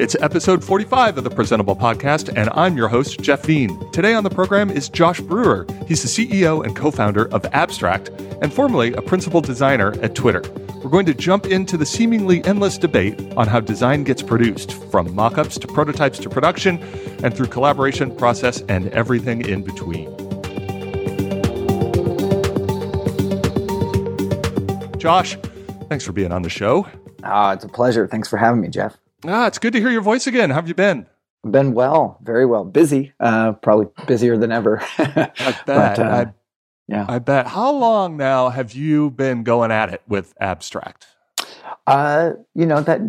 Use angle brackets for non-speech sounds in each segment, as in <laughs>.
It's episode 45 of the Presentable Podcast, and I'm your host, Jeff Veen. Today on the program is Josh Brewer. He's the CEO and co founder of Abstract, and formerly a principal designer at Twitter. We're going to jump into the seemingly endless debate on how design gets produced, from mock ups to prototypes to production, and through collaboration, process, and everything in between. Josh, thanks for being on the show. Ah, it's a pleasure. Thanks for having me, Jeff. Ah, it's good to hear your voice again. How have you been? Been well, very well. Busy, uh, probably busier than ever. <laughs> I bet. But, uh, I, yeah. I bet. How long now have you been going at it with abstract? Uh, you know, that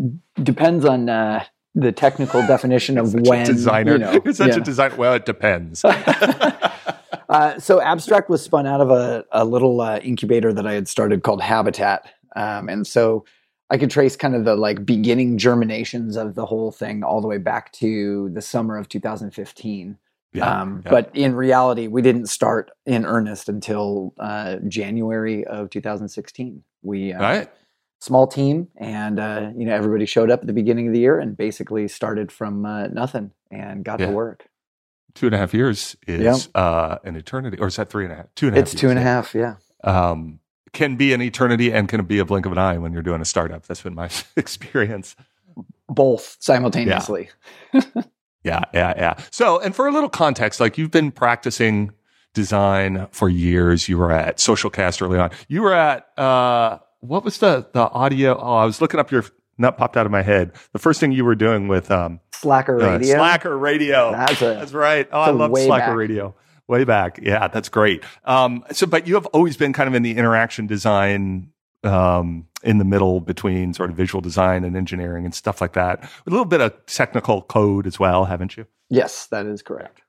depends on uh, the technical definition of <laughs> when. designer. You know, You're <laughs> such yeah. a designer. Well, it depends. uh, so, abstract was spun out of a, a little uh, incubator that I had started called Habitat. Um, and so, I could trace kind of the like beginning germinations of the whole thing all the way back to the summer of 2015. Yeah, um, yeah. But in reality, we didn't start in earnest until uh, January of 2016. We uh, right. small team, and uh, you know everybody showed up at the beginning of the year and basically started from uh, nothing and got yeah. to work. Two and a half years is uh, an eternity, or is that three and a half? Two and a half. It's two and a half. Yeah. Um, can be an eternity and can be a blink of an eye when you're doing a startup. That's been my <laughs> experience. Both simultaneously. Yeah. yeah, yeah, yeah. So, and for a little context, like you've been practicing design for years. You were at Socialcast early on. You were at uh, what was the the audio? Oh, I was looking up your that popped out of my head. The first thing you were doing with um, Slacker uh, Radio. Slacker Radio. That's, a, that's right. Oh, I love Slacker back. Radio. Way back. Yeah, that's great. Um, so, but you have always been kind of in the interaction design, um, in the middle between sort of visual design and engineering and stuff like that. A little bit of technical code as well, haven't you? Yes, that is correct.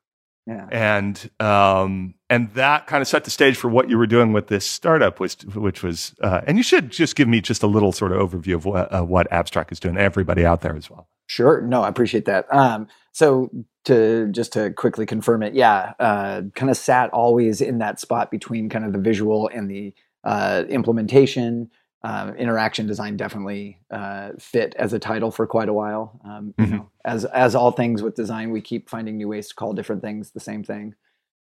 Yeah. And um, and that kind of set the stage for what you were doing with this startup, which which was uh, and you should just give me just a little sort of overview of what, uh, what Abstract is doing, everybody out there as well. Sure. No, I appreciate that. Um, so to just to quickly confirm it, yeah, uh, kind of sat always in that spot between kind of the visual and the uh, implementation. Uh, interaction design definitely uh, fit as a title for quite a while. Um, mm-hmm. you know, as as all things with design, we keep finding new ways to call different things the same thing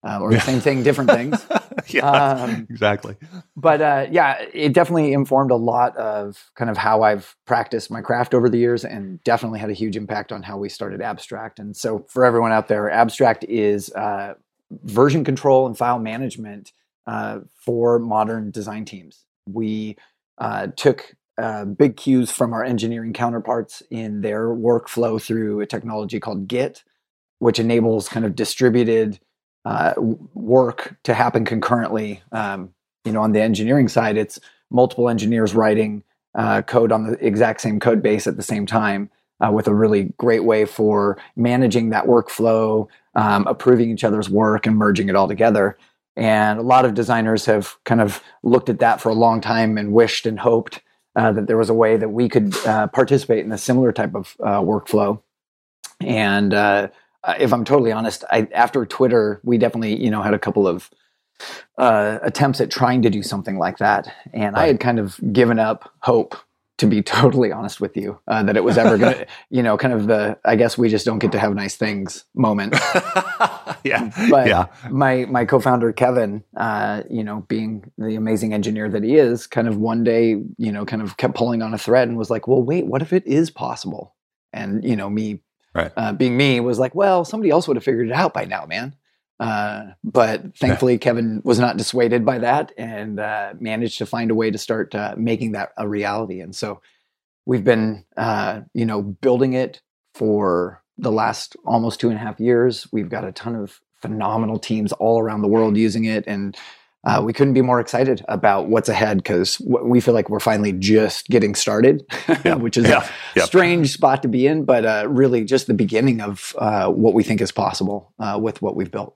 uh, or the same thing, different things. <laughs> yeah, um, exactly. But uh, yeah, it definitely informed a lot of kind of how I've practiced my craft over the years, and definitely had a huge impact on how we started Abstract. And so, for everyone out there, Abstract is uh, version control and file management uh, for modern design teams. We uh, took uh, big cues from our engineering counterparts in their workflow through a technology called Git, which enables kind of distributed uh, work to happen concurrently. Um, you know, on the engineering side, it's multiple engineers writing uh, code on the exact same code base at the same time. Uh, with a really great way for managing that workflow, um, approving each other's work, and merging it all together. And a lot of designers have kind of looked at that for a long time and wished and hoped uh, that there was a way that we could uh, participate in a similar type of uh, workflow. And if I'm totally honest, I, after Twitter, we definitely, you know, had a couple of uh, attempts at trying to do something like that, and right. I had kind of given up hope. To be <laughs> totally honest with you, uh, that it was ever going <laughs> to, you know, kind of the, I guess we just don't get to have nice things moment. <laughs> yeah. But yeah. my, my co-founder, Kevin, uh, you know, being the amazing engineer that he is, kind of one day, you know, kind of kept pulling on a thread and was like, well, wait, what if it is possible? And, you know, me right. uh, being me, was like, well, somebody else would have figured it out by now, man. Uh, but thankfully, yeah. Kevin was not dissuaded by that and uh, managed to find a way to start uh, making that a reality. And so we've been, uh, you know, building it for the last almost two and a half years. We've got a ton of phenomenal teams all around the world using it, and uh, we couldn't be more excited about what's ahead because we feel like we're finally just getting started, <laughs> which is a yep. strange spot to be in, but uh, really just the beginning of uh, what we think is possible uh, with what we've built.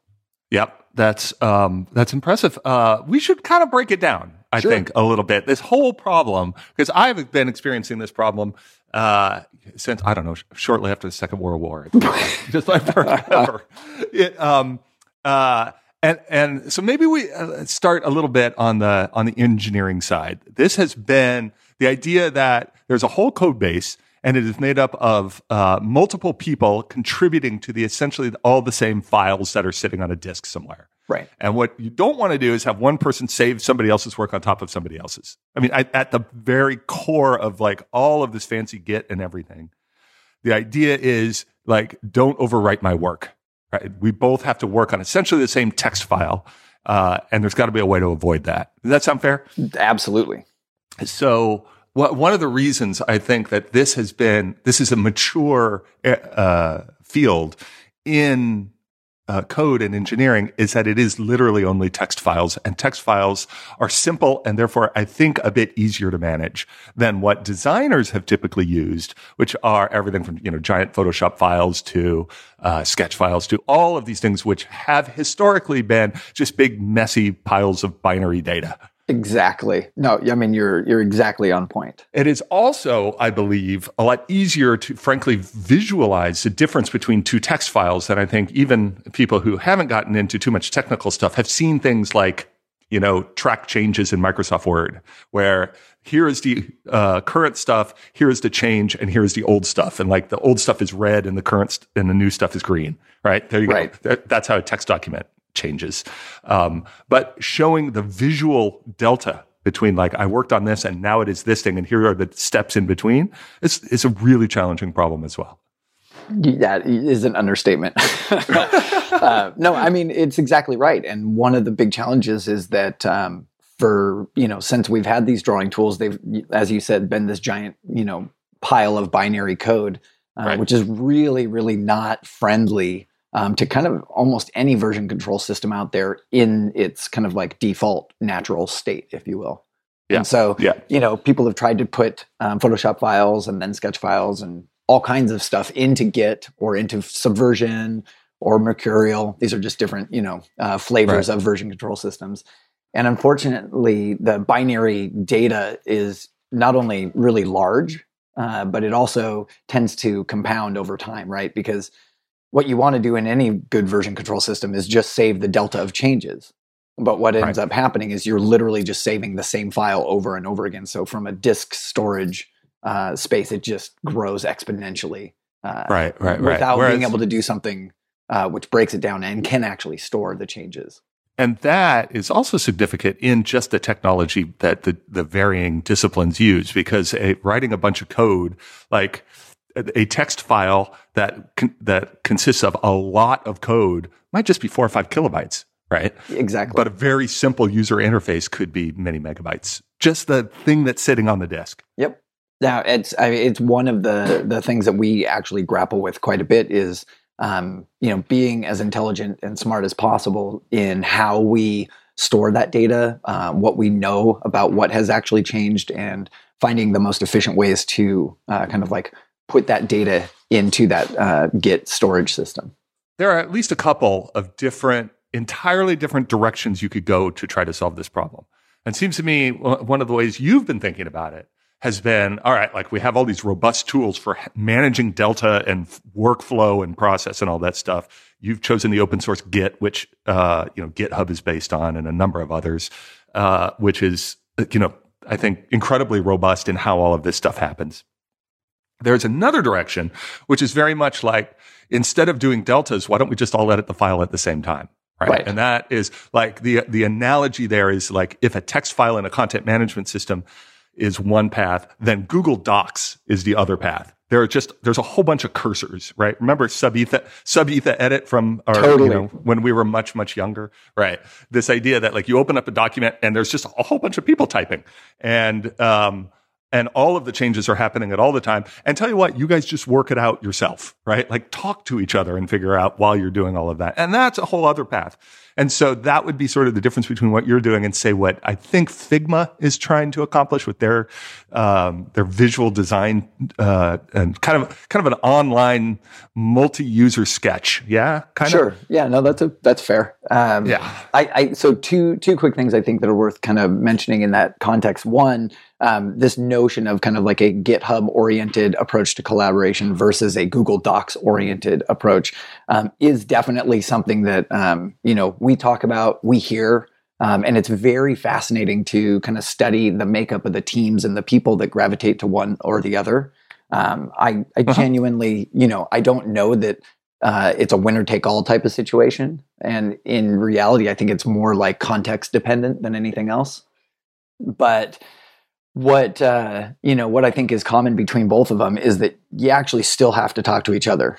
Yep, that's um, that's impressive. Uh, we should kind of break it down. I sure. think a little bit this whole problem because I've been experiencing this problem uh, since I don't know shortly after the Second World War, <laughs> just like forever. <laughs> it, um, and and so maybe we uh, start a little bit on the on the engineering side. This has been the idea that there's a whole code base and it is made up of uh, multiple people contributing to the essentially all the same files that are sitting on a disk somewhere. Right. And what you don't want to do is have one person save somebody else's work on top of somebody else's. I mean, I, at the very core of like all of this fancy Git and everything, the idea is like, don't overwrite my work. Right. We both have to work on essentially the same text file. Uh, and there's got to be a way to avoid that. Does that sound fair? Absolutely. So, what, one of the reasons I think that this has been, this is a mature uh, field in uh, code and engineering is that it is literally only text files and text files are simple and therefore I think a bit easier to manage than what designers have typically used, which are everything from, you know, giant Photoshop files to uh, sketch files to all of these things, which have historically been just big, messy piles of binary data. Exactly. No, I mean you're you're exactly on point. It is also, I believe, a lot easier to frankly visualize the difference between two text files than I think even people who haven't gotten into too much technical stuff have seen things like, you know, track changes in Microsoft Word, where here is the uh, current stuff, here is the change, and here is the old stuff, and like the old stuff is red and the current st- and the new stuff is green. Right there, you right. go. That's how a text document changes. Um, but showing the visual delta between like I worked on this and now it is this thing and here are the steps in between. It's it's a really challenging problem as well. That is an understatement. <laughs> uh, no, I mean it's exactly right. And one of the big challenges is that um, for you know since we've had these drawing tools, they've as you said been this giant you know pile of binary code, uh, right. which is really really not friendly um, to kind of almost any version control system out there in its kind of like default natural state, if you will. Yeah. And so, yeah. you know, people have tried to put um, Photoshop files and then sketch files and all kinds of stuff into Git or into Subversion or Mercurial. These are just different, you know, uh, flavors right. of version control systems. And unfortunately, the binary data is not only really large, uh, but it also tends to compound over time, right? Because what you want to do in any good version control system is just save the delta of changes. But what ends right. up happening is you're literally just saving the same file over and over again. So from a disk storage uh, space, it just grows exponentially. Uh, right, right, right. Without Whereas, being able to do something uh, which breaks it down and can actually store the changes. And that is also significant in just the technology that the, the varying disciplines use because a, writing a bunch of code, like a text file that con- that consists of a lot of code might just be four or five kilobytes, right? Exactly. But a very simple user interface could be many megabytes. Just the thing that's sitting on the disk. Yep. Now it's I mean, it's one of the the things that we actually grapple with quite a bit is um, you know being as intelligent and smart as possible in how we store that data, um, what we know about what has actually changed, and finding the most efficient ways to uh, kind of like put that data into that uh, Git storage system? There are at least a couple of different, entirely different directions you could go to try to solve this problem. And it seems to me one of the ways you've been thinking about it has been all right, like we have all these robust tools for managing Delta and workflow and process and all that stuff. You've chosen the open source Git, which uh, you know GitHub is based on, and a number of others, uh, which is you know I think incredibly robust in how all of this stuff happens. There's another direction, which is very much like instead of doing deltas, why don't we just all edit the file at the same time? Right? right. And that is like the, the analogy there is like if a text file in a content management system is one path, then Google Docs is the other path. There are just, there's a whole bunch of cursors, right? Remember Subetha, Subetha edit from our, totally. you know, when we were much, much younger, right? This idea that like you open up a document and there's just a whole bunch of people typing and, um, and all of the changes are happening at all the time. And tell you what, you guys just work it out yourself, right? Like talk to each other and figure out while you're doing all of that. And that's a whole other path. And so that would be sort of the difference between what you're doing and say what I think Figma is trying to accomplish with their um, their visual design uh, and kind of kind of an online multi-user sketch. Yeah, kind sure. of. Sure. Yeah. No, that's a that's fair. Um, yeah. I, I so two two quick things I think that are worth kind of mentioning in that context. One um, this notion of kind of like a GitHub oriented approach to collaboration versus a Google Docs oriented approach um, is definitely something that um, you know we talk about, we hear, um, and it's very fascinating to kind of study the makeup of the teams and the people that gravitate to one or the other. Um, I, I uh-huh. genuinely, you know, I don't know that uh, it's a winner take all type of situation. And in reality, I think it's more like context dependent than anything else. But what uh, you know, what I think is common between both of them is that you actually still have to talk to each other,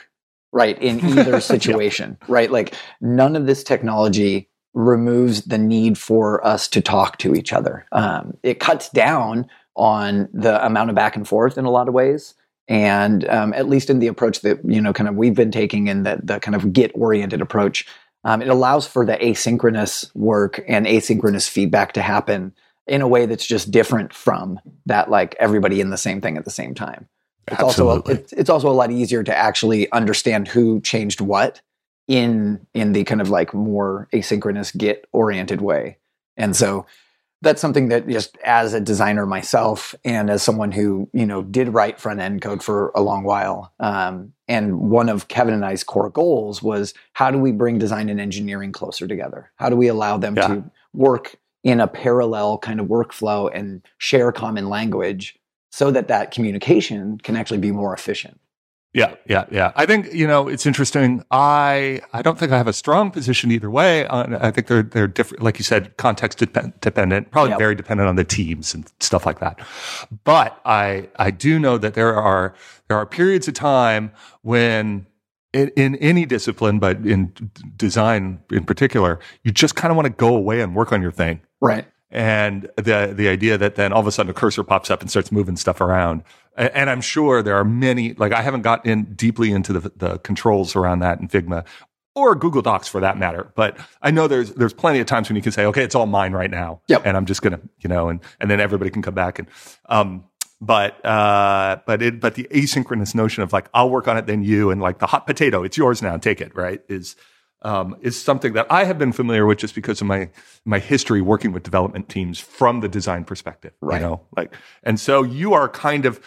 right? In <laughs> either situation, yeah. right? Like none of this technology removes the need for us to talk to each other. Um, it cuts down on the amount of back and forth in a lot of ways and um, at least in the approach that you know kind of we've been taking in the, the kind of git oriented approach um, it allows for the asynchronous work and asynchronous feedback to happen in a way that's just different from that like everybody in the same thing at the same time it's Absolutely. also a, it's, it's also a lot easier to actually understand who changed what in in the kind of like more asynchronous git oriented way and so that's something that just as a designer myself and as someone who you know did write front end code for a long while um, and one of kevin and i's core goals was how do we bring design and engineering closer together how do we allow them yeah. to work in a parallel kind of workflow and share common language so that that communication can actually be more efficient yeah, yeah, yeah. I think you know it's interesting. I I don't think I have a strong position either way. Uh, I think they're they're different, like you said, context dependent, probably yep. very dependent on the teams and stuff like that. But I I do know that there are there are periods of time when in, in any discipline, but in design in particular, you just kind of want to go away and work on your thing, right? And the the idea that then all of a sudden a cursor pops up and starts moving stuff around and I'm sure there are many, like I haven't gotten in deeply into the, the controls around that in Figma or Google Docs for that matter. But I know there's there's plenty of times when you can say, okay, it's all mine right now, yep. and I'm just gonna, you know, and and then everybody can come back and, um, but uh, but it but the asynchronous notion of like I'll work on it, then you, and like the hot potato, it's yours now, take it, right? Is um, is something that I have been familiar with just because of my my history working with development teams from the design perspective. Right. You know, like, and so you are kind of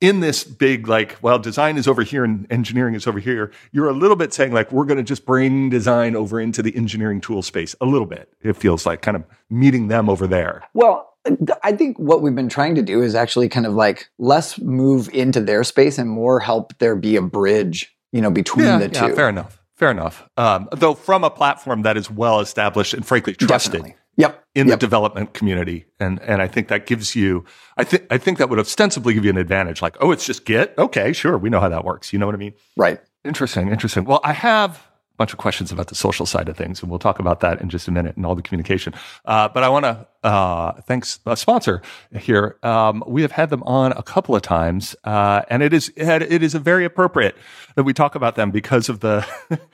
in this big like well design is over here and engineering is over here you're a little bit saying like we're going to just bring design over into the engineering tool space a little bit it feels like kind of meeting them over there well i think what we've been trying to do is actually kind of like less move into their space and more help there be a bridge you know between yeah, the two yeah, fair enough Fair enough. Um, though from a platform that is well established and frankly trusted. Definitely. Yep. In yep. the development community. And and I think that gives you I think I think that would ostensibly give you an advantage. Like, oh, it's just Git? Okay, sure. We know how that works. You know what I mean? Right. Interesting, interesting. Well, I have bunch of questions about the social side of things, and we'll talk about that in just a minute and all the communication. Uh, but I want to uh, thanks a sponsor here. Um, we have had them on a couple of times, uh, and it is it is very appropriate that we talk about them because of the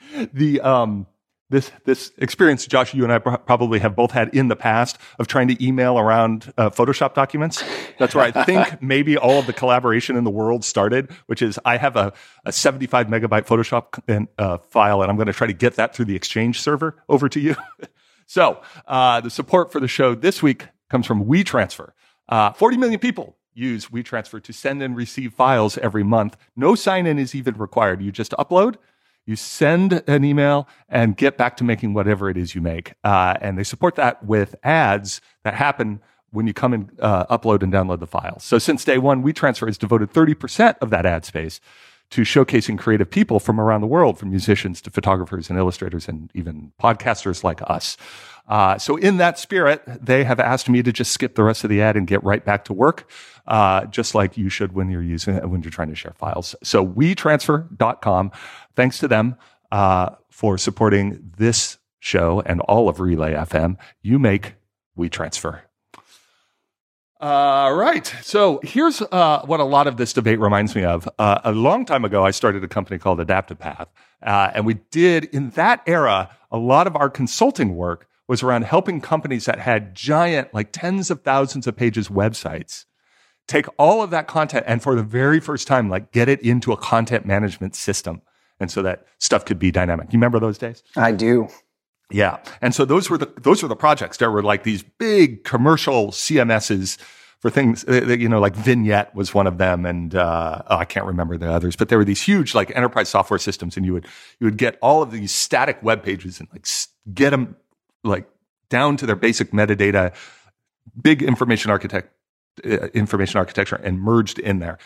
<laughs> the um, this this experience, Josh, you and I probably have both had in the past of trying to email around uh, Photoshop documents. That's where I think <laughs> maybe all of the collaboration in the world started. Which is, I have a, a 75 megabyte Photoshop uh, file, and I'm going to try to get that through the Exchange server over to you. <laughs> so uh, the support for the show this week comes from WeTransfer. Uh, 40 million people use WeTransfer to send and receive files every month. No sign in is even required. You just upload you send an email and get back to making whatever it is you make. Uh, and they support that with ads that happen when you come and uh, upload and download the files. So since day one, WeTransfer has devoted 30% of that ad space to showcasing creative people from around the world, from musicians to photographers and illustrators and even podcasters like us. Uh, so in that spirit, they have asked me to just skip the rest of the ad and get right back to work, uh, just like you should when you're using when you're trying to share files. So wetransfer.com. Thanks to them uh, for supporting this show and all of Relay FM. You make WeTransfer. All right. So here's uh, what a lot of this debate reminds me of. Uh, a long time ago, I started a company called Adaptive Path. Uh, and we did, in that era, a lot of our consulting work was around helping companies that had giant, like tens of thousands of pages websites, take all of that content and for the very first time, like get it into a content management system. And so that stuff could be dynamic. You remember those days? I do. Yeah. And so those were the, those were the projects. There were like these big commercial CMSs for things, uh, you know, like Vignette was one of them. And, uh, oh, I can't remember the others, but there were these huge like enterprise software systems and you would, you would get all of these static web pages and like get them like down to their basic metadata, big information architect, uh, information architecture and merged in there.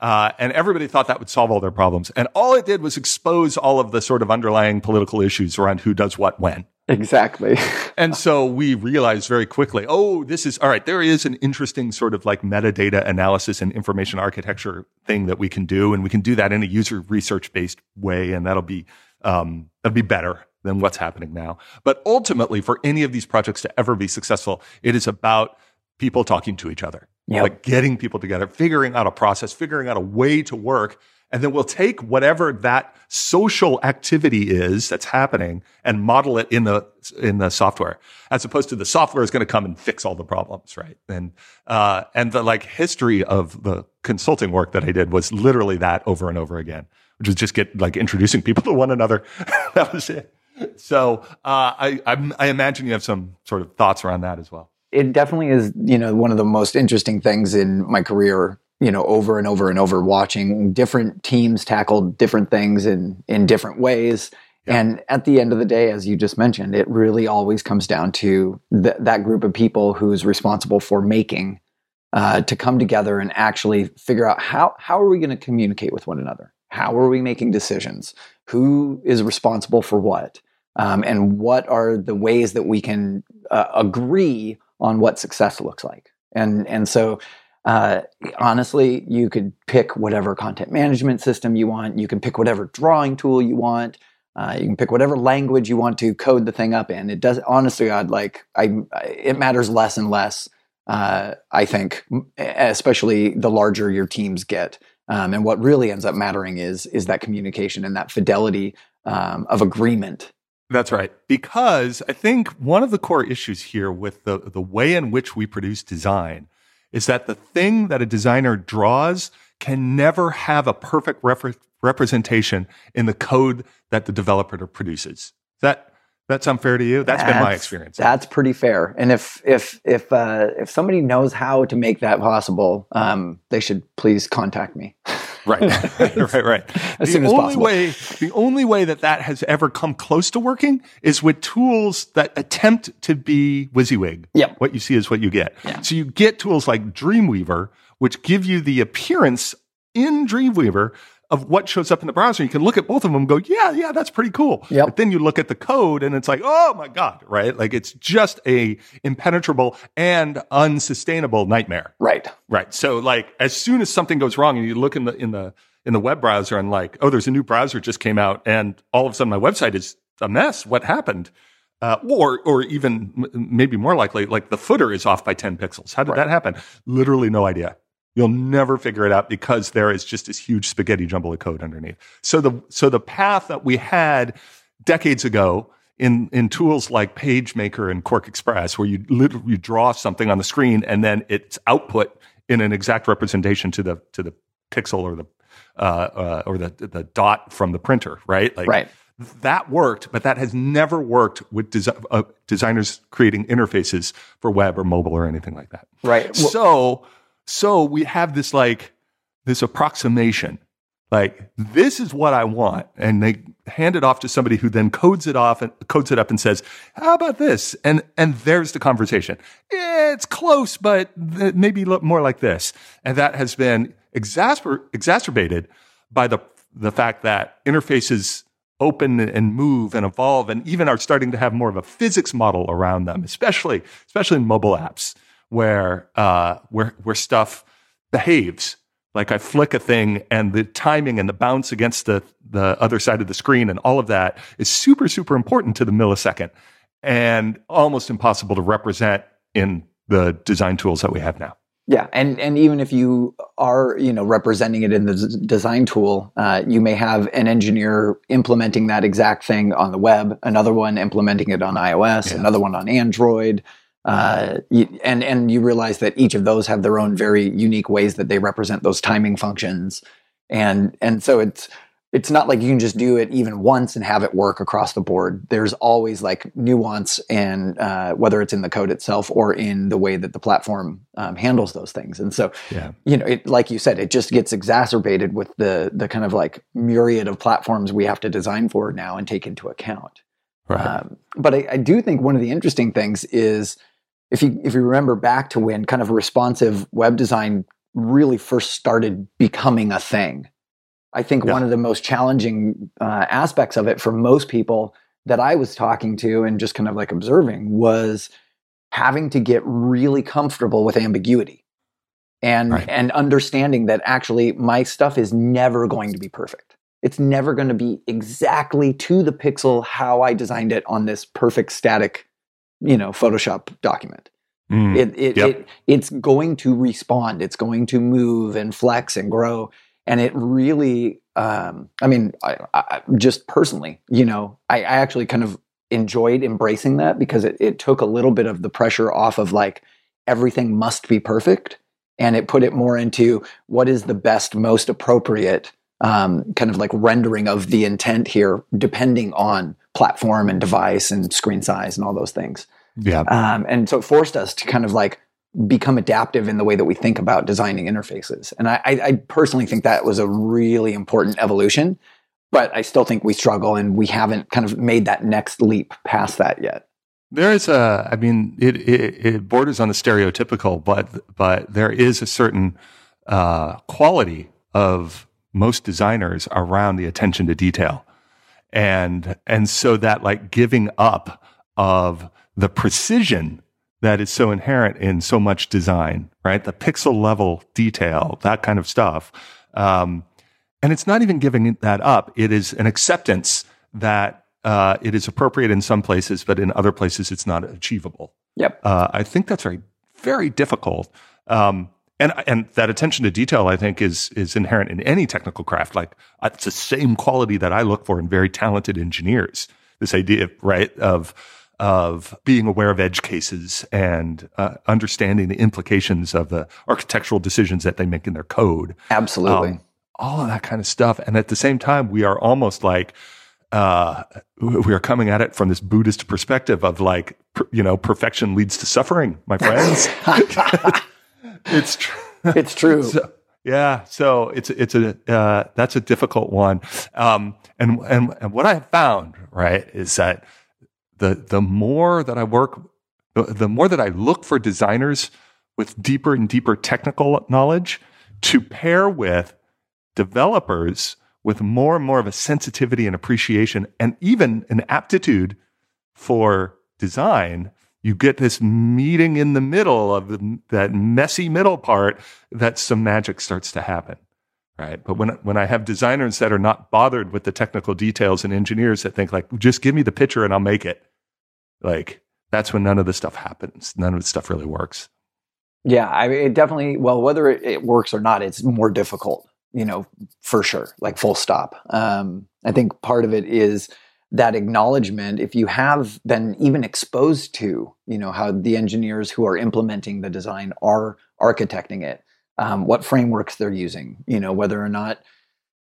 Uh, and everybody thought that would solve all their problems. And all it did was expose all of the sort of underlying political issues around who does what when. Exactly. <laughs> and so we realized very quickly, oh, this is all right. There is an interesting sort of like metadata analysis and information architecture thing that we can do. And we can do that in a user research based way. And that'll be, um, that'll be better than what's happening now. But ultimately, for any of these projects to ever be successful, it is about people talking to each other, Yep. like getting people together, figuring out a process, figuring out a way to work. And then we'll take whatever that social activity is that's happening and model it in the in the software, as opposed to the software is going to come and fix all the problems, right? And uh, and the like history of the consulting work that I did was literally that over and over again, which was just get like introducing people to one another. <laughs> that was it. So uh, I, I I imagine you have some sort of thoughts around that as well. it definitely is you know one of the most interesting things in my career you know over and over and over watching different teams tackle different things in in different ways Yeah. and at the end of the day as you just mentioned it really always comes down to th- that group of people who's responsible for making uh, to come together and actually figure out how how are we going to communicate with one another how are we making decisions who is responsible for what um, and what are the ways that we can uh, agree on what success looks like. And and so uh, honestly, you could pick whatever content management system you want. You can pick whatever drawing tool you want. Uh, you can pick whatever language you want to code the thing up in. It does honestly, I'd like I. It matters less and less. Uh, I think, especially the larger your teams get, um, and what really ends up mattering is is that communication and that fidelity um, of agreement. That's right. Because I think one of the core issues here with the, the way in which we produce design is that the thing that a designer draws can never have a perfect refer- representation in the code that the developer produces. That that sound fair to you? That's been my experience. That's pretty fair. And if if if uh, if somebody knows how to make that possible, um, they should please contact me. <laughs> <laughs> right, right, right. <laughs> As the soon as only possible. way, the only way that that has ever come close to working is with tools that attempt to be WYSIWYG. Yep. What you see is what you get. Yeah. So you get tools like Dreamweaver, which give you the appearance in Dreamweaver of what shows up in the browser. You can look at both of them and go, yeah, yeah, that's pretty cool. Yep. But then you look at the code and it's like, oh my God, right? Like it's just a impenetrable and unsustainable nightmare. Right. Right. So like as soon as something goes wrong and you look in the in the in the web browser and like, oh, there's a new browser just came out and all of a sudden my website is a mess. What happened? Uh, or or even m- maybe more likely, like the footer is off by 10 pixels. How did Right. that happen? Literally no idea. You'll never figure it out because there is just this huge spaghetti jumble of code underneath. So the so the path that we had decades ago in in tools like PageMaker and QuarkXPress, where you literally you draw something on the screen and then it's output in an exact representation to the to the pixel or the uh, uh, or the the dot from the printer, right? Like Right. that worked, but that has never worked with desi- uh, designers creating interfaces for web or mobile or anything like that. Right. Well, So, so we have this like this approximation, like this is what I want, and they hand it off to somebody who then codes it off and codes it up and says, "How about this?" And and there's the conversation. It's close, but th- maybe look more like this, and that has been exasper- exacerbated by the the fact that interfaces open and move and evolve and even are starting to have more of a physics model around them, especially especially in mobile apps where uh, where where stuff behaves. Like I flick a thing and the timing and the bounce against the the other side of the screen and all of that is super super important to the millisecond and almost impossible to represent in the design tools that we have now. Yeah, and and even if you are you know representing it in the z- design tool, uh, you may have an engineer implementing that exact thing on the web, another one implementing it on iOS, another one on Android, uh, and and you realize that each of those have their own very unique ways that they represent those timing functions, and and so it's it's not like you can just do it even once and have it work across the board. There's always like nuance, and uh, whether it's in the code itself or in the way that the platform um, handles those things. And so, Yeah. you know, it, like you said, it just gets exacerbated with the the kind of like myriad of platforms we have to design for now and take into account. Right. Um, but I, I do think one of the interesting things is if you if you remember back to when kind of responsive web design really first started becoming a thing. I think yeah. one of the most challenging uh, aspects of it for most people that I was talking to and just kind of like observing was having to get really comfortable with ambiguity and right. and understanding that actually my stuff is never going to be perfect. It's never going to be exactly to the pixel how I designed it on this perfect static, you know, Photoshop document. Mm, it, it, yep. it, it's going to respond. It's going to move and flex and grow. And it really, um, I mean, I, I, just personally, you know, I, I, actually kind of enjoyed embracing that because it, it took a little bit of the pressure off of like everything must be perfect. And it put it more into what is the best, most appropriate um, kind of like rendering of the intent here, depending on platform and device and screen size and all those things. Yeah. Um, and so it forced us to kind of like become adaptive in the way that we think about designing interfaces. And I, I personally think that was a really important evolution, but I still think we struggle and we haven't kind of made that next leap past that yet. There is a, I mean, it, it, it borders on the stereotypical, but but there is a certain uh, quality of most designers around the attention to detail, and and so that like giving up of the precision that is so inherent in so much design, right? The pixel level detail, that kind of stuff. Um, and it's not even giving that up. It is an acceptance that uh, it is appropriate in some places, but in other places it's not achievable. Yep. Uh, I think that's very, very difficult. Um, and and that attention to detail, I think, is is inherent in any technical craft. Like it's the same quality that I look for in very talented engineers. This idea, right, of of being aware of edge cases and uh, understanding the implications of the architectural decisions that they make in their code. Absolutely. Um, all of that kind of stuff. And at the same time, we are almost like, uh, we are coming at it from this Buddhist perspective of like, per, you know, perfection leads to suffering, my friends. <laughs> it's true. It's <laughs> true. So, yeah, so it's it's a uh, that's a difficult one, um, and and and what I have found right is that the the more that I work, the, more that I look for designers with deeper and deeper technical knowledge to pair with developers with more and more of a sensitivity and appreciation and even an aptitude for design, you get this meeting in the middle of the, that messy middle part that some magic starts to happen. Right. But when, when I have designers that are not bothered with the technical details and engineers that think like, just give me the picture and I'll make it. Like that's when none of this stuff happens. None of the stuff really works. Yeah. I mean, it definitely, well, whether it, it works or not, it's more difficult you know, for sure, like full stop. Um, I think part of it is that acknowledgement. If you have been even exposed to, you know, how the engineers who are implementing the design are architecting it, um, what frameworks they're using, you know, whether or not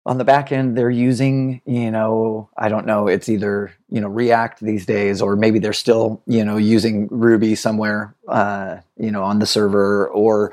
on the back end they're using you know i don't know it's either you know react these days or maybe they're still you know using ruby somewhere uh, you know on the server or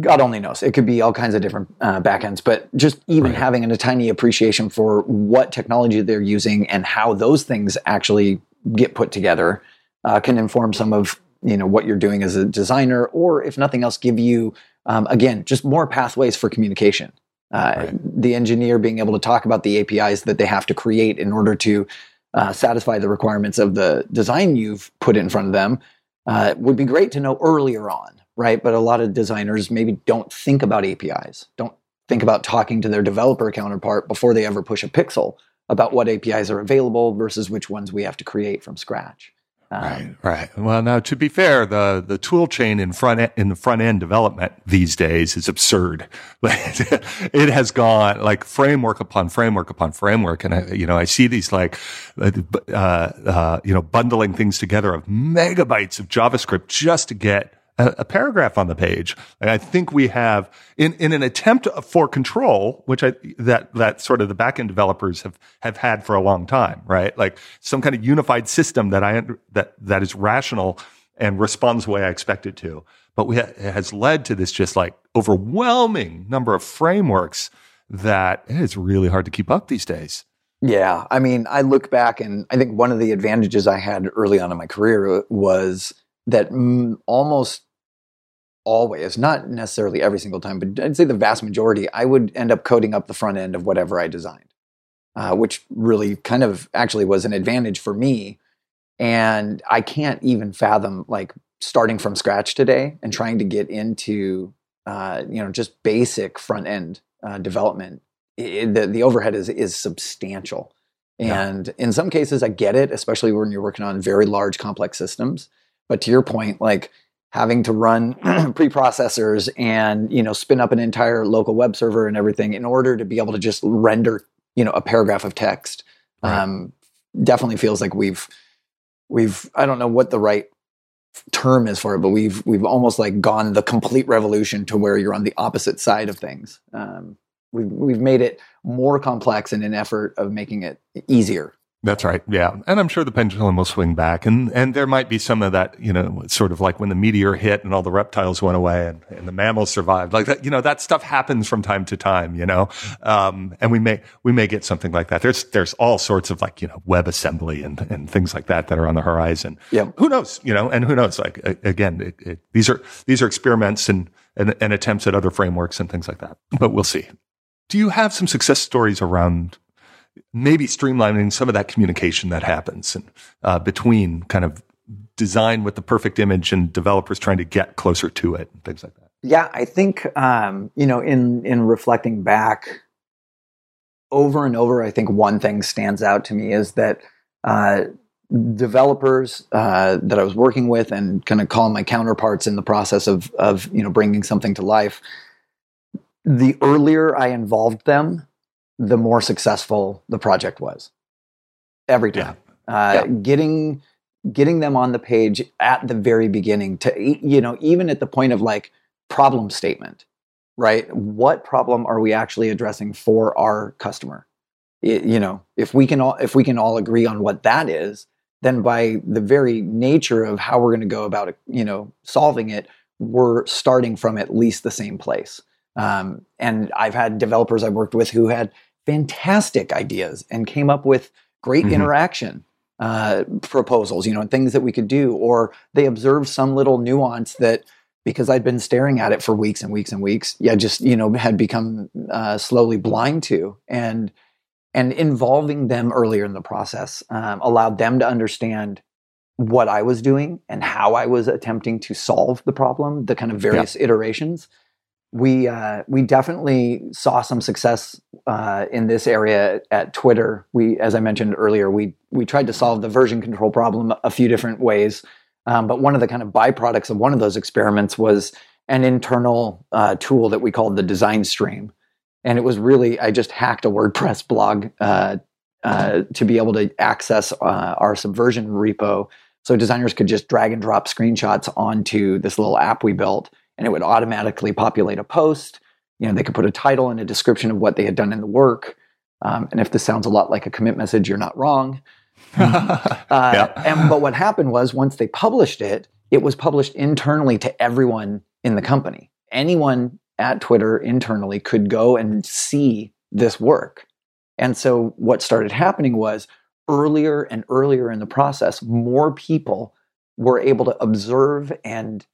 God only knows. It could be all kinds of different uh, backends, but just even right. having a tiny appreciation for what technology they're using and how those things actually get put together uh, can inform some of you know what you're doing as a designer, or if nothing else, give you um, again just more pathways for communication. Uh, right. The engineer being able to talk about the APIs that they have to create in order to uh, satisfy the requirements of the design you've put in front of them uh, would be great to know earlier on right? But a lot of designers maybe don't think about APIs, don't think about talking to their developer counterpart before they ever push a pixel about what APIs are available versus which ones we have to create from scratch. Um, right, right. Well, now to be fair, the the tool chain in front end, in the front end development these days is absurd. <laughs> it has gone like framework upon framework upon framework, and I, you know I see these like uh, uh, you know bundling things together of megabytes of JavaScript just to get a, a paragraph on the page. And I think we have in, in an attempt for control, which I, that, that sort of the backend developers have, have had for a long time, right? Like some kind of unified system that I, that, that is rational and responds the way I expect it to. But we ha- it has led to this just like overwhelming number of frameworks that it is really hard to keep up these days. Yeah. I mean, I look back and I think one of the advantages I had early on in my career was that m- almost always, not necessarily every single time, but I'd say the vast majority, I would end up coding up the front end of whatever I designed, uh, which really kind of actually was an advantage for me. And I can't even fathom like starting from scratch today and trying to get into uh, you know just basic front end uh, development. It, the the overhead is is substantial, and yeah. in some cases I get it, especially when you're working on very large complex systems. But to your point, like having to run <clears throat> preprocessors and you know spin up an entire local web server and everything in order to be able to just render you know a paragraph of text right. um, definitely feels like we've we've I don't know what the right term is for it, but we've we've almost like gone the complete revolution to where you're on the opposite side of things. Um, we've we've made it more complex in an effort of making it easier that's right. Yeah. And I'm sure the pendulum will swing back and, and there might be some of that, you know, sort of like when the meteor hit and all the reptiles went away and, and the mammals survived. Like that, you know, that stuff happens from time to time, you know? Um, and we may, we may get something like that. There's, there's all sorts of like, you know, web assembly and, and things like that that are on the horizon. Yeah. Who knows, you know, and who knows, like, again, it, it, these are, these are experiments and, and, and attempts at other frameworks and things like that, but we'll see. Do you have some success stories around maybe streamlining some of that communication that happens and, uh, between kind of design with the perfect image and developers trying to get closer to it and things like that. Yeah, I think um, you know, in in reflecting back over and over, I think one thing stands out to me is that uh, developers uh, that I was working with and kind of calling my counterparts in the process of of you know bringing something to life. The earlier I involved them, the more successful the project was every time. Yeah. Uh, yeah. Getting getting them on the page at the very beginning to you know even at the point of like problem statement, right? What problem are we actually addressing for our customer? It, you know, if we can all if we can all agree on what that is, then by the very nature of how we're going to go about it, you know, solving it, we're starting from at least the same place. Um, and I've had developers I've worked with who had fantastic ideas and came up with great mm-hmm. interaction uh, proposals, you know, things that we could do. Or they observed some little nuance that because I'd been staring at it for weeks and weeks and weeks, yeah, just you know had become uh, slowly blind to, and and involving them earlier in the process um, allowed them to understand what I was doing and how I was attempting to solve the problem, the kind of various yeah. iterations we uh, we definitely saw some success uh, in this area at Twitter. We, as I mentioned earlier, we we tried to solve the version control problem a few different ways, um, but one of the kind of byproducts of one of those experiments was an internal uh, tool that we called the design stream, and it was really I just hacked a WordPress blog uh, uh, to be able to access uh, our Subversion repo, so designers could just drag and drop screenshots onto this little app we built and it would automatically populate a post. You know, they could put a title and a description of what they had done in the work. Um, and if this sounds a lot like a commit message, you're not wrong. <laughs> uh, yeah. and but what happened was once they published it, it was published internally to everyone in the company. Anyone at Twitter internally could go and see this work. And so what started happening was earlier and earlier in the process, more people were able to observe and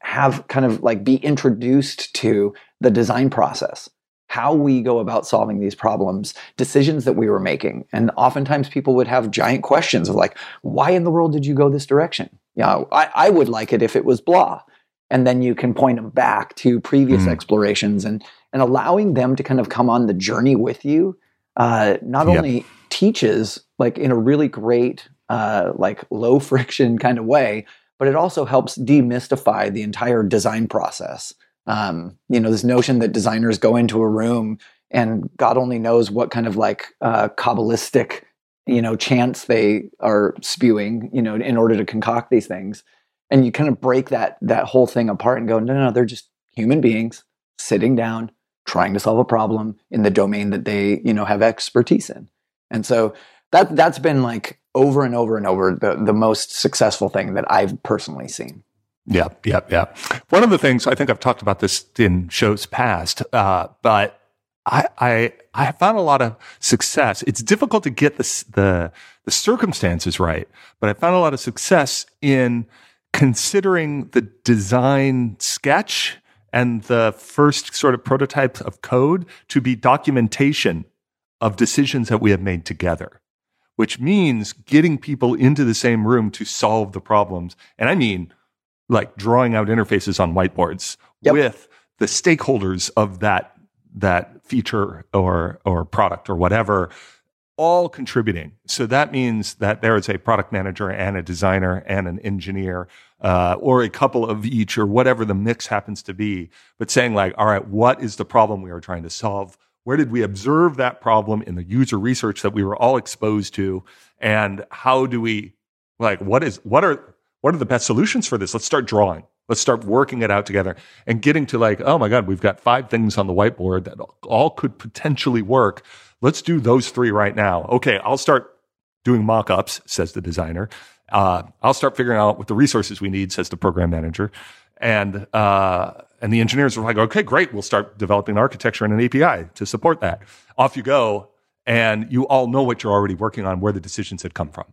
have kind of like be introduced to the design process how we go about solving these problems, decisions that we were making. And oftentimes people would have giant questions of like, why in the world did you go this direction? Yeah, you know, I, I, would like it if it was blah. And then you can point them back to previous mm. explorations and and allowing them to kind of come on the journey with you uh, not yep. only teaches like in a really great uh, like low friction kind of way but it also helps demystify the entire design process. Um, you know, this notion that designers go into a room and God only knows what kind of like uh, kabbalistic, you know, chants they are spewing, you know, in order to concoct these things. And you kind of break that that whole thing apart and go, no, no, no, they're just human beings sitting down, trying to solve a problem in the domain that they, you know, have expertise in. And so that that's been like over and over and over the, the most successful thing that I've personally seen. Yeah, yeah, yeah. One of the things I think I've talked about this in shows past, uh, but I, I I found a lot of success. It's difficult to get the the the circumstances right, but I found a lot of success in considering the design sketch and the first sort of prototype of code to be documentation of decisions that we have made together, which means getting people into the same room to solve the problems. And I mean, like drawing out interfaces on whiteboards yep. with the stakeholders of that that feature or or product or whatever all contributing. So that means that there is a product manager and a designer and an engineer, uh, or a couple of each, or whatever the mix happens to be. But saying like, all right, what is the problem we are trying to solve? Where did we observe that problem in the user research that we were all exposed to? And how do we like what is what are what are the best solutions for this? Let's start drawing. Let's start working it out together and getting to like, oh my God, we've got five things on the whiteboard that all could potentially work. Let's do those three right now. Okay, I'll start doing mock ups, says the designer. Uh, I'll start figuring out what the resources we need, says the program manager. And, uh, and the engineers were like, okay, great. We'll start developing an architecture and an API to support that. Off you go. And you all know what you're already working on, where the decisions had come from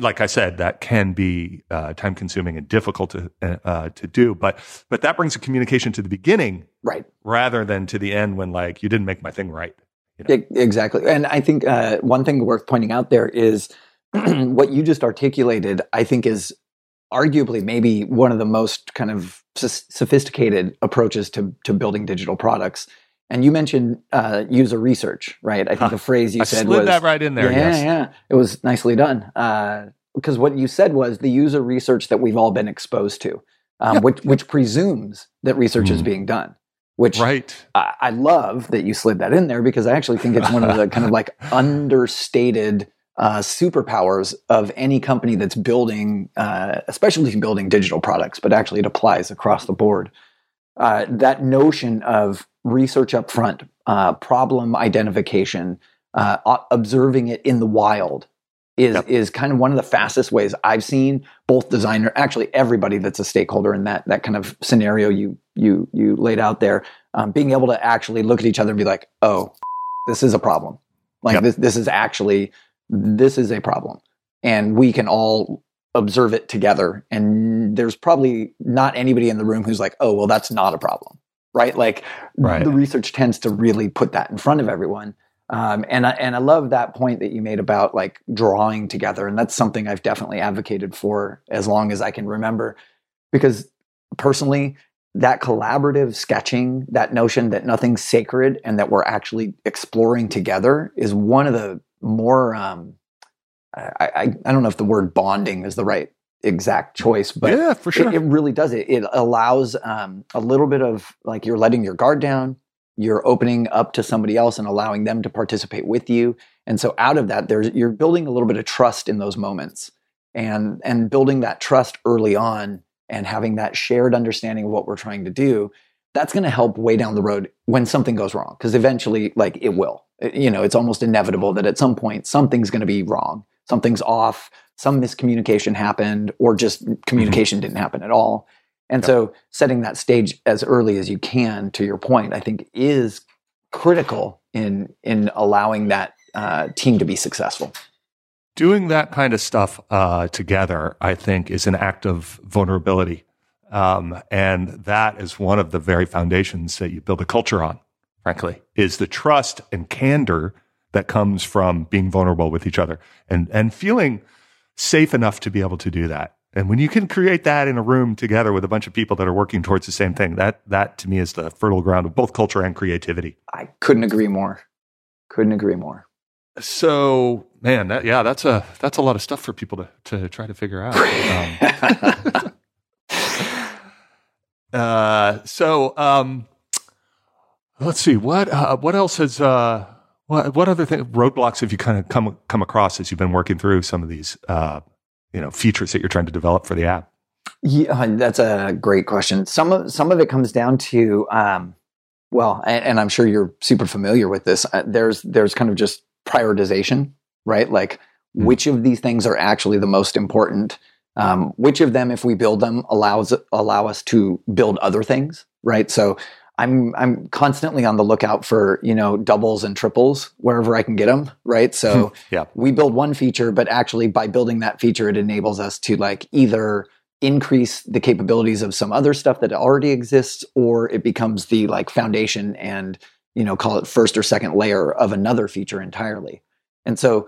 like I said, that can be uh, time consuming and difficult to uh, uh, to do. But but that brings a communication to the beginning, right, rather than to the end when like you didn't make my thing right. You know? Exactly, and I think uh, one thing worth pointing out there is <clears throat> what you just articulated. I think is arguably maybe one of the most kind of sophisticated approaches to to building digital products and you mentioned uh, user research, right? I think huh. the phrase you I said slid was that right in there. Yeah, yes. yeah, it was nicely done. Because uh, what you said was the user research that we've all been exposed to, um, yeah. which which presumes that research mm. is being done. Which right. I, I, love that you slid that in there because I actually think it's one of the kind of like <laughs> understated uh, superpowers of any company that's building, uh, especially building digital products, but actually it applies across the board. Uh, that notion of research up front, uh, problem identification, uh, observing it in the wild is yep. is kind of one of the fastest ways I've seen both designer, actually everybody that's a stakeholder in that that kind of scenario you you you laid out there, um, being able to actually look at each other and be like, oh, this is a problem. Like yep. this this is actually this is a problem, and we can all observe it together. And there's probably not anybody in the room who's like, oh, well, that's not a problem right? Like right. the research tends to really put that in front of everyone. Um, and I, and I love that point that you made about like drawing together, and that's something I've definitely advocated for as long as I can remember, because personally, that collaborative sketching, that notion that nothing's sacred and that we're actually exploring together, is one of the more um, I, I, I don't know if the word bonding is the right exact choice, but yeah, for sure, it, it really does it. It allows um, a little bit of like you're letting your guard down, you're opening up to somebody else and allowing them to participate with you, and so out of that, there's you're building a little bit of trust in those moments, and and building that trust early on, and having that shared understanding of what we're trying to do. That's going to help way down the road when something goes wrong, because eventually, like it will. You know, it's almost inevitable that at some point something's going to be wrong, something's off some miscommunication happened or just communication mm-hmm. didn't happen at all. And yep. so setting that stage as early as you can to your point, I think is critical in in allowing that uh, team to be successful. Doing that kind of stuff uh, together, I think, is an act of vulnerability. Um, and that is one of the very foundations that you build a culture on, frankly, is the trust and candor that comes from being vulnerable with each other and, and feeling safe enough to be able to do that. And when you can create that in a room together with a bunch of people that are working towards the same thing, that that to me is the fertile ground of both culture and creativity. I couldn't agree more. Couldn't agree more. So, man, that, yeah, that's a that's a lot of stuff for people to to try to figure out. <laughs> Um, uh, so, um, let's see what uh, what else has uh, what what other thing, roadblocks have you kind of come come across as you've been working through some of these uh, you know features that you're trying to develop for the app? Yeah, that's a great question. Some of some of it comes down to um, well, and, and, I'm sure you're super familiar with this. Uh, there's there's kind of just prioritization, right? Like mm-hmm. which of these things are actually the most important. Um, which of them, if we build them, allows allow us to build other things, right? So I'm I'm constantly on the lookout for you know doubles and triples wherever I can get them. Right. So yeah. we build one feature, but actually by building that feature, it enables us to like either increase the capabilities of some other stuff that already exists or it becomes the like foundation and you know call it first or second layer of another feature entirely and so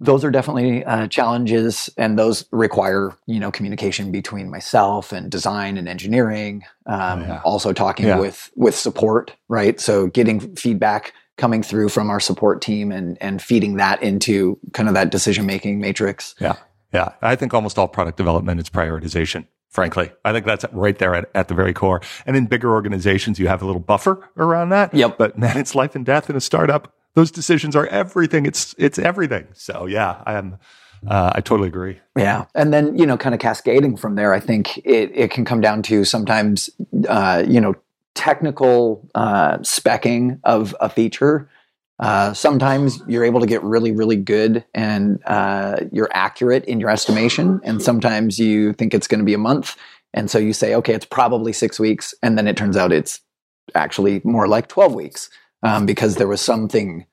those are definitely uh, challenges and those require you know communication between myself and design and engineering um, oh, yeah. also talking yeah. with with support right so getting feedback coming through from our support team and and feeding that into kind of that decision making matrix yeah yeah, I think almost all product development is prioritization. Frankly, I think that's right there at, at the very core. And in bigger organizations, you have a little buffer around that. Yep. But man, it's life and death in a startup. Those decisions are everything. It's it's everything. So yeah, I am. Uh, I totally agree. Yeah, and then you know, kind of cascading from there, I think it it can come down to sometimes uh, you know technical uh, specking of a feature uh, sometimes you're able to get really, really good and uh, you're accurate in your estimation. And sometimes you think it's going to be a month. And so you say, okay, it's probably six weeks. And then it turns out it's actually more like 12 weeks um, because there was something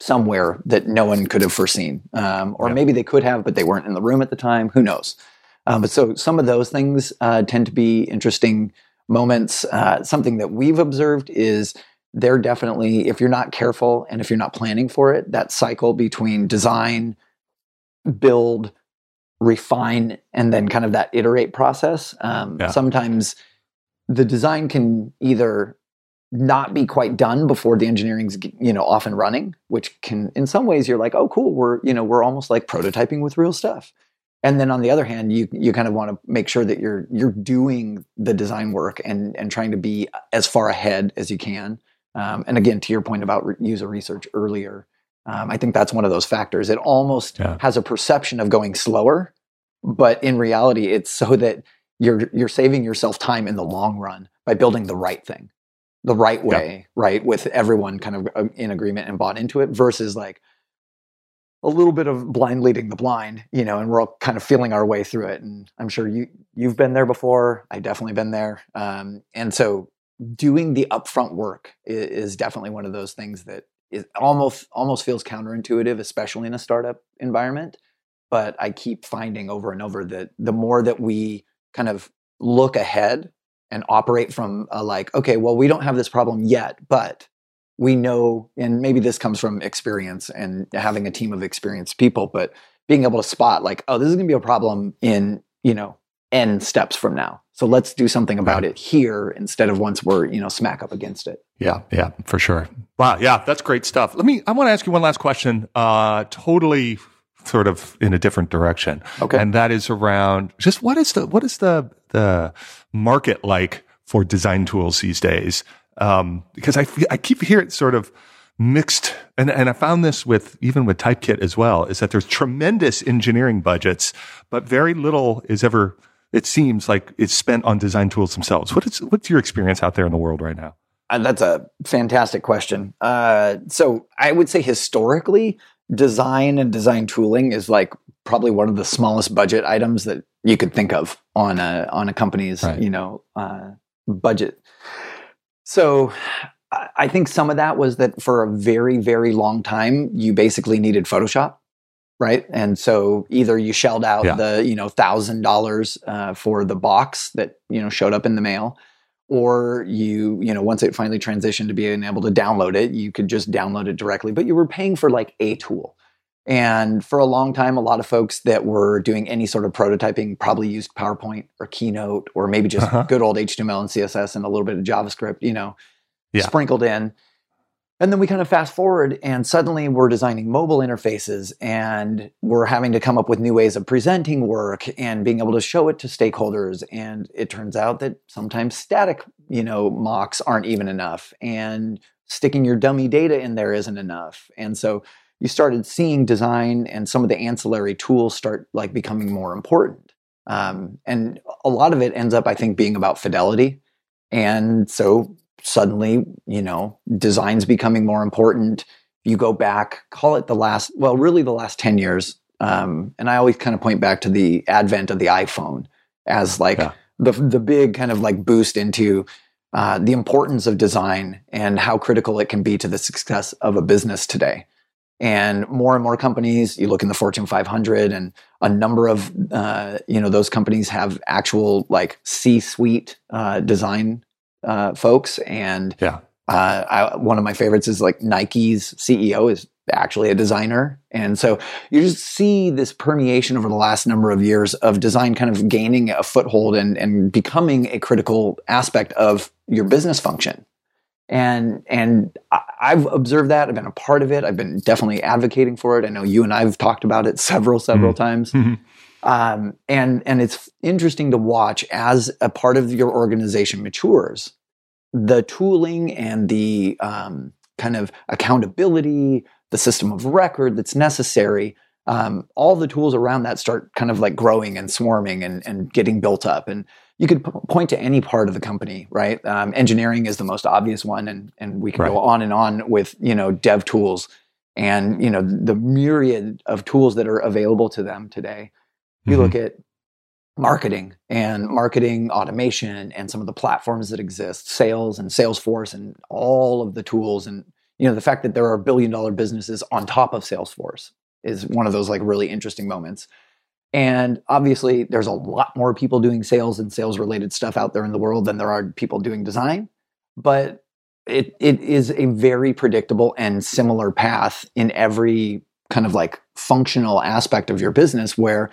somewhere that no one could have foreseen. Um, or yeah. maybe they could have, but they weren't in the room at the time. Who knows? Um, but so some of those things uh, tend to be interesting moments. Uh, something that we've observed is they're definitely, if you're not careful and if you're not planning for it, that cycle between design, build, refine, and then kind of that iterate process. Um, yeah. Sometimes the design can either not be quite done before the engineering's you know off and running which can in some ways you're like oh cool we're you know we're almost like prototyping with real stuff and then on the other hand you you kind of want to make sure that you're you're doing the design work and and trying to be as far ahead as you can um, and again, to your point about re- user research earlier, um, I think that's one of those factors. It almost yeah. has a perception of going slower, but in reality, it's so that you're you're saving yourself time in the long run by building the right thing, the right way, yeah. right, with everyone kind of uh, in agreement and bought into it, versus like a little bit of blind leading the blind, you know, and we're all kind of feeling our way through it. And I'm sure you you've been there before. I've definitely been there. Um, and so doing the upfront work is, is definitely one of those things that is almost almost feels counterintuitive, especially in a startup environment. But I keep finding over and over that the more that we kind of look ahead and operate from a like, okay, well, we don't have this problem yet, but we know, and maybe this comes from experience and having a team of experienced people, but being able to spot like, oh, this is going to be a problem in, you know, N steps from now. So let's do something about right. it here instead of once we're, you know, smack up against it. Yeah, yeah, for sure. Wow, yeah, that's great stuff. Let me I want to ask you one last question. Uh totally sort of in a different direction. Okay. And that is around just what is the what is the the market like for design tools these days? Um because I I keep hearing sort of mixed and, and I found this with even with Typekit as well, is that there's tremendous engineering budgets, but very little is ever it seems like it's spent on design tools themselves. What is what's your experience out there in the world right now? Uh, that's a fantastic question. Uh, so I would say historically, design and design tooling is like probably one of the smallest budget items that you could think of on a on a company's right. you know uh, budget. So I think some of that was that for a very very long time you basically needed Photoshop right? And so either you shelled out yeah. the you know thousand uh, dollars for the box that you know showed up in the mail, or you you know once it finally transitioned to being able to download it, you could just download it directly. But you were paying for like a tool. And for a long time, a lot of folks that were doing any sort of prototyping probably used PowerPoint or Keynote or maybe just uh-huh. good old HTML and CSS and a little bit of JavaScript, you know, yeah. sprinkled in. And then we kind of fast forward, and suddenly we're designing mobile interfaces, and we're having to come up with new ways of presenting work and being able to show it to stakeholders. And it turns out that sometimes static, you know, mocks aren't even enough, and sticking your dummy data in there isn't enough. And so you started seeing design and some of the ancillary tools start like becoming more important. Um, and a lot of it ends up, I think, being about fidelity. And so suddenly, you know, design's becoming more important. You go back, call it the last, well, really the last 10 years. Um, and I always kind of point back to the advent of the iPhone as like yeah. the, the big kind of like boost into uh, the importance of design and how critical it can be to the success of a business today. And more and more companies you look in the fortune 500 and a number of uh, you know those companies have actual like c-suite uh, design uh, folks. And yeah. uh, I, one of my favorites is like nike's ceo is actually a designer. And so you just see this permeation over the last number of years of design kind of gaining a foothold and, and becoming a critical aspect of your business function and and I've observed that. I've been a part of it. I've been definitely advocating for it. I know you and I've talked about it several several mm-hmm. times. Mm-hmm. Um, and and it's interesting to watch as a part of your organization matures, the tooling and the um, kind of accountability, the system of record that's necessary. Um, all the tools around that start kind of like growing and swarming and, and getting built up. And you could p- point to any part of the company, right? Um, engineering is the most obvious one, and and we can right. go on and on with you know dev tools and you know the myriad of tools that are available to them today. You mm-hmm. look at marketing and marketing automation and some of the platforms that exist, sales and Salesforce and all of the tools and you know the fact that there are billion dollar businesses on top of Salesforce is one of those like really interesting moments. And obviously, there's a lot more people doing sales and sales related stuff out there in the world than there are people doing design. But it, it is a very predictable and similar path in every kind of like functional aspect of your business where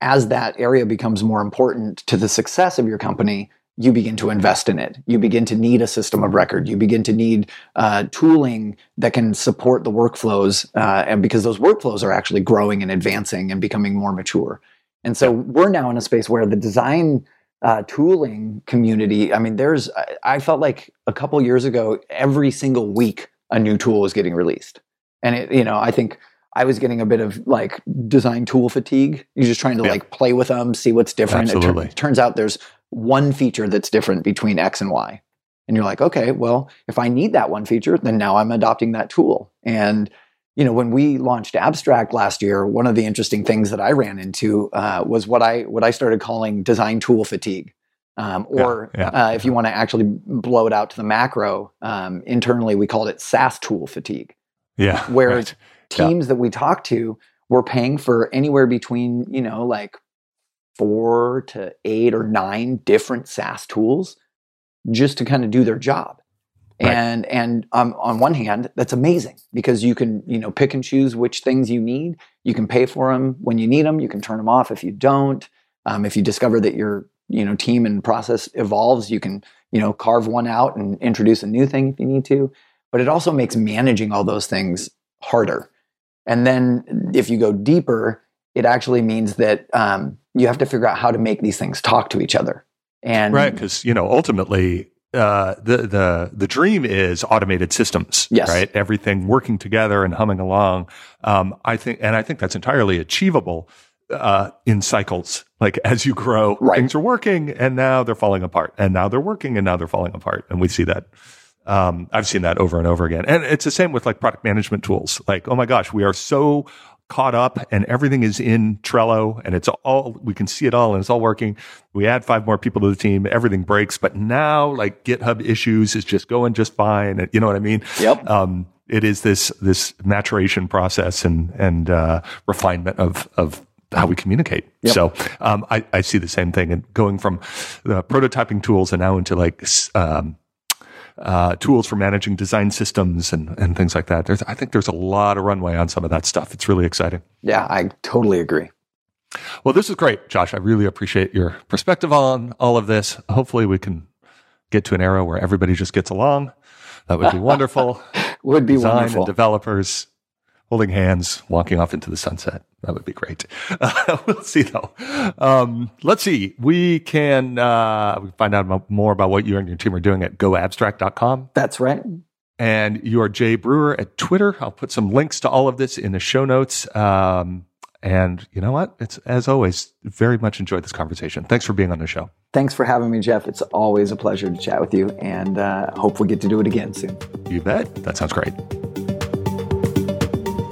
as that area becomes more important to the success of your company, you begin to invest in it. You begin to need a system of record. You begin to need uh, tooling that can support the workflows, uh, and because those workflows are actually growing and advancing and becoming more mature. And so we're now in a space where the design uh, tooling community. I mean, there's. I felt like a couple years ago, every single week a new tool was getting released, and it, you know, I think I was getting a bit of like design tool fatigue. You're just trying to yeah. like play with them, see what's different. Absolutely. It, tur- turns out there's one feature that's different between X and Y. And you're like, okay, well, if I need that one feature, then now I'm adopting that tool. And you know, when we launched Abstract last year, one of the interesting things that I ran into uh, was what I what I started calling design tool fatigue. Um, or yeah, yeah, uh, if you want to actually blow it out to the macro, um, internally we called it SaaS tool fatigue. Yeah, where right. Teams that we talked to were paying for anywhere between you know like four to eight or nine different SaaS tools just to kind of do their job. Right. And and um, on one hand, that's amazing because you can you know pick and choose which things you need. You can pay for them when you need them. You can turn them off if you don't. Um, if you discover that your you know team and process evolves, you can you know carve one out and introduce a new thing if you need to. But it also makes managing all those things harder. And then if you go deeper, it actually means that um, you have to figure out how to make these things talk to each other. And right, because you know ultimately uh, the the the dream is automated systems, yes. right? Everything working together and humming along. Um, I think, and I think that's entirely achievable uh, in cycles. Like as you grow, right. things are working, and now they're falling apart, and now they're working, and now they're falling apart, and we see that. Um, I've seen that over and over again, and it's the same with like product management tools. Like, oh my gosh, we are so caught up and everything is in Trello and it's all, we can see it all and it's all working. We add five more people to the team, everything breaks, but now like GitHub issues is just going just fine. You know what I mean? Yep. Um, it is this, this maturation process and, and, uh, refinement of, of how we communicate. Yep. So, um, I, I see the same thing and going from the prototyping tools and now into like, um, uh, tools for managing design systems and, and things like that. There's, I think there's a lot of runway on some of that stuff. It's really exciting. Yeah, I totally agree. Well, this is great, Josh. I really appreciate your perspective on all of this. Hopefully, we can get to an era where everybody just gets along. That would be <laughs> wonderful. would be Design wonderful. And developers holding hands, walking off into the sunset. That would be great. <laughs> Uh, we'll see though. Um, let's see. We can uh, find out more about what you and your team are doing at goabstract.com. That's right. And you are Jay Brewer at Twitter. I'll put some links to all of this in the show notes. Um, and you know what? It's as always, very much enjoyed this conversation. Thanks for being on the show. Thanks for having me, Jeff. It's always a pleasure to chat with you, and uh, hope we get to do it again soon. You bet. That sounds great.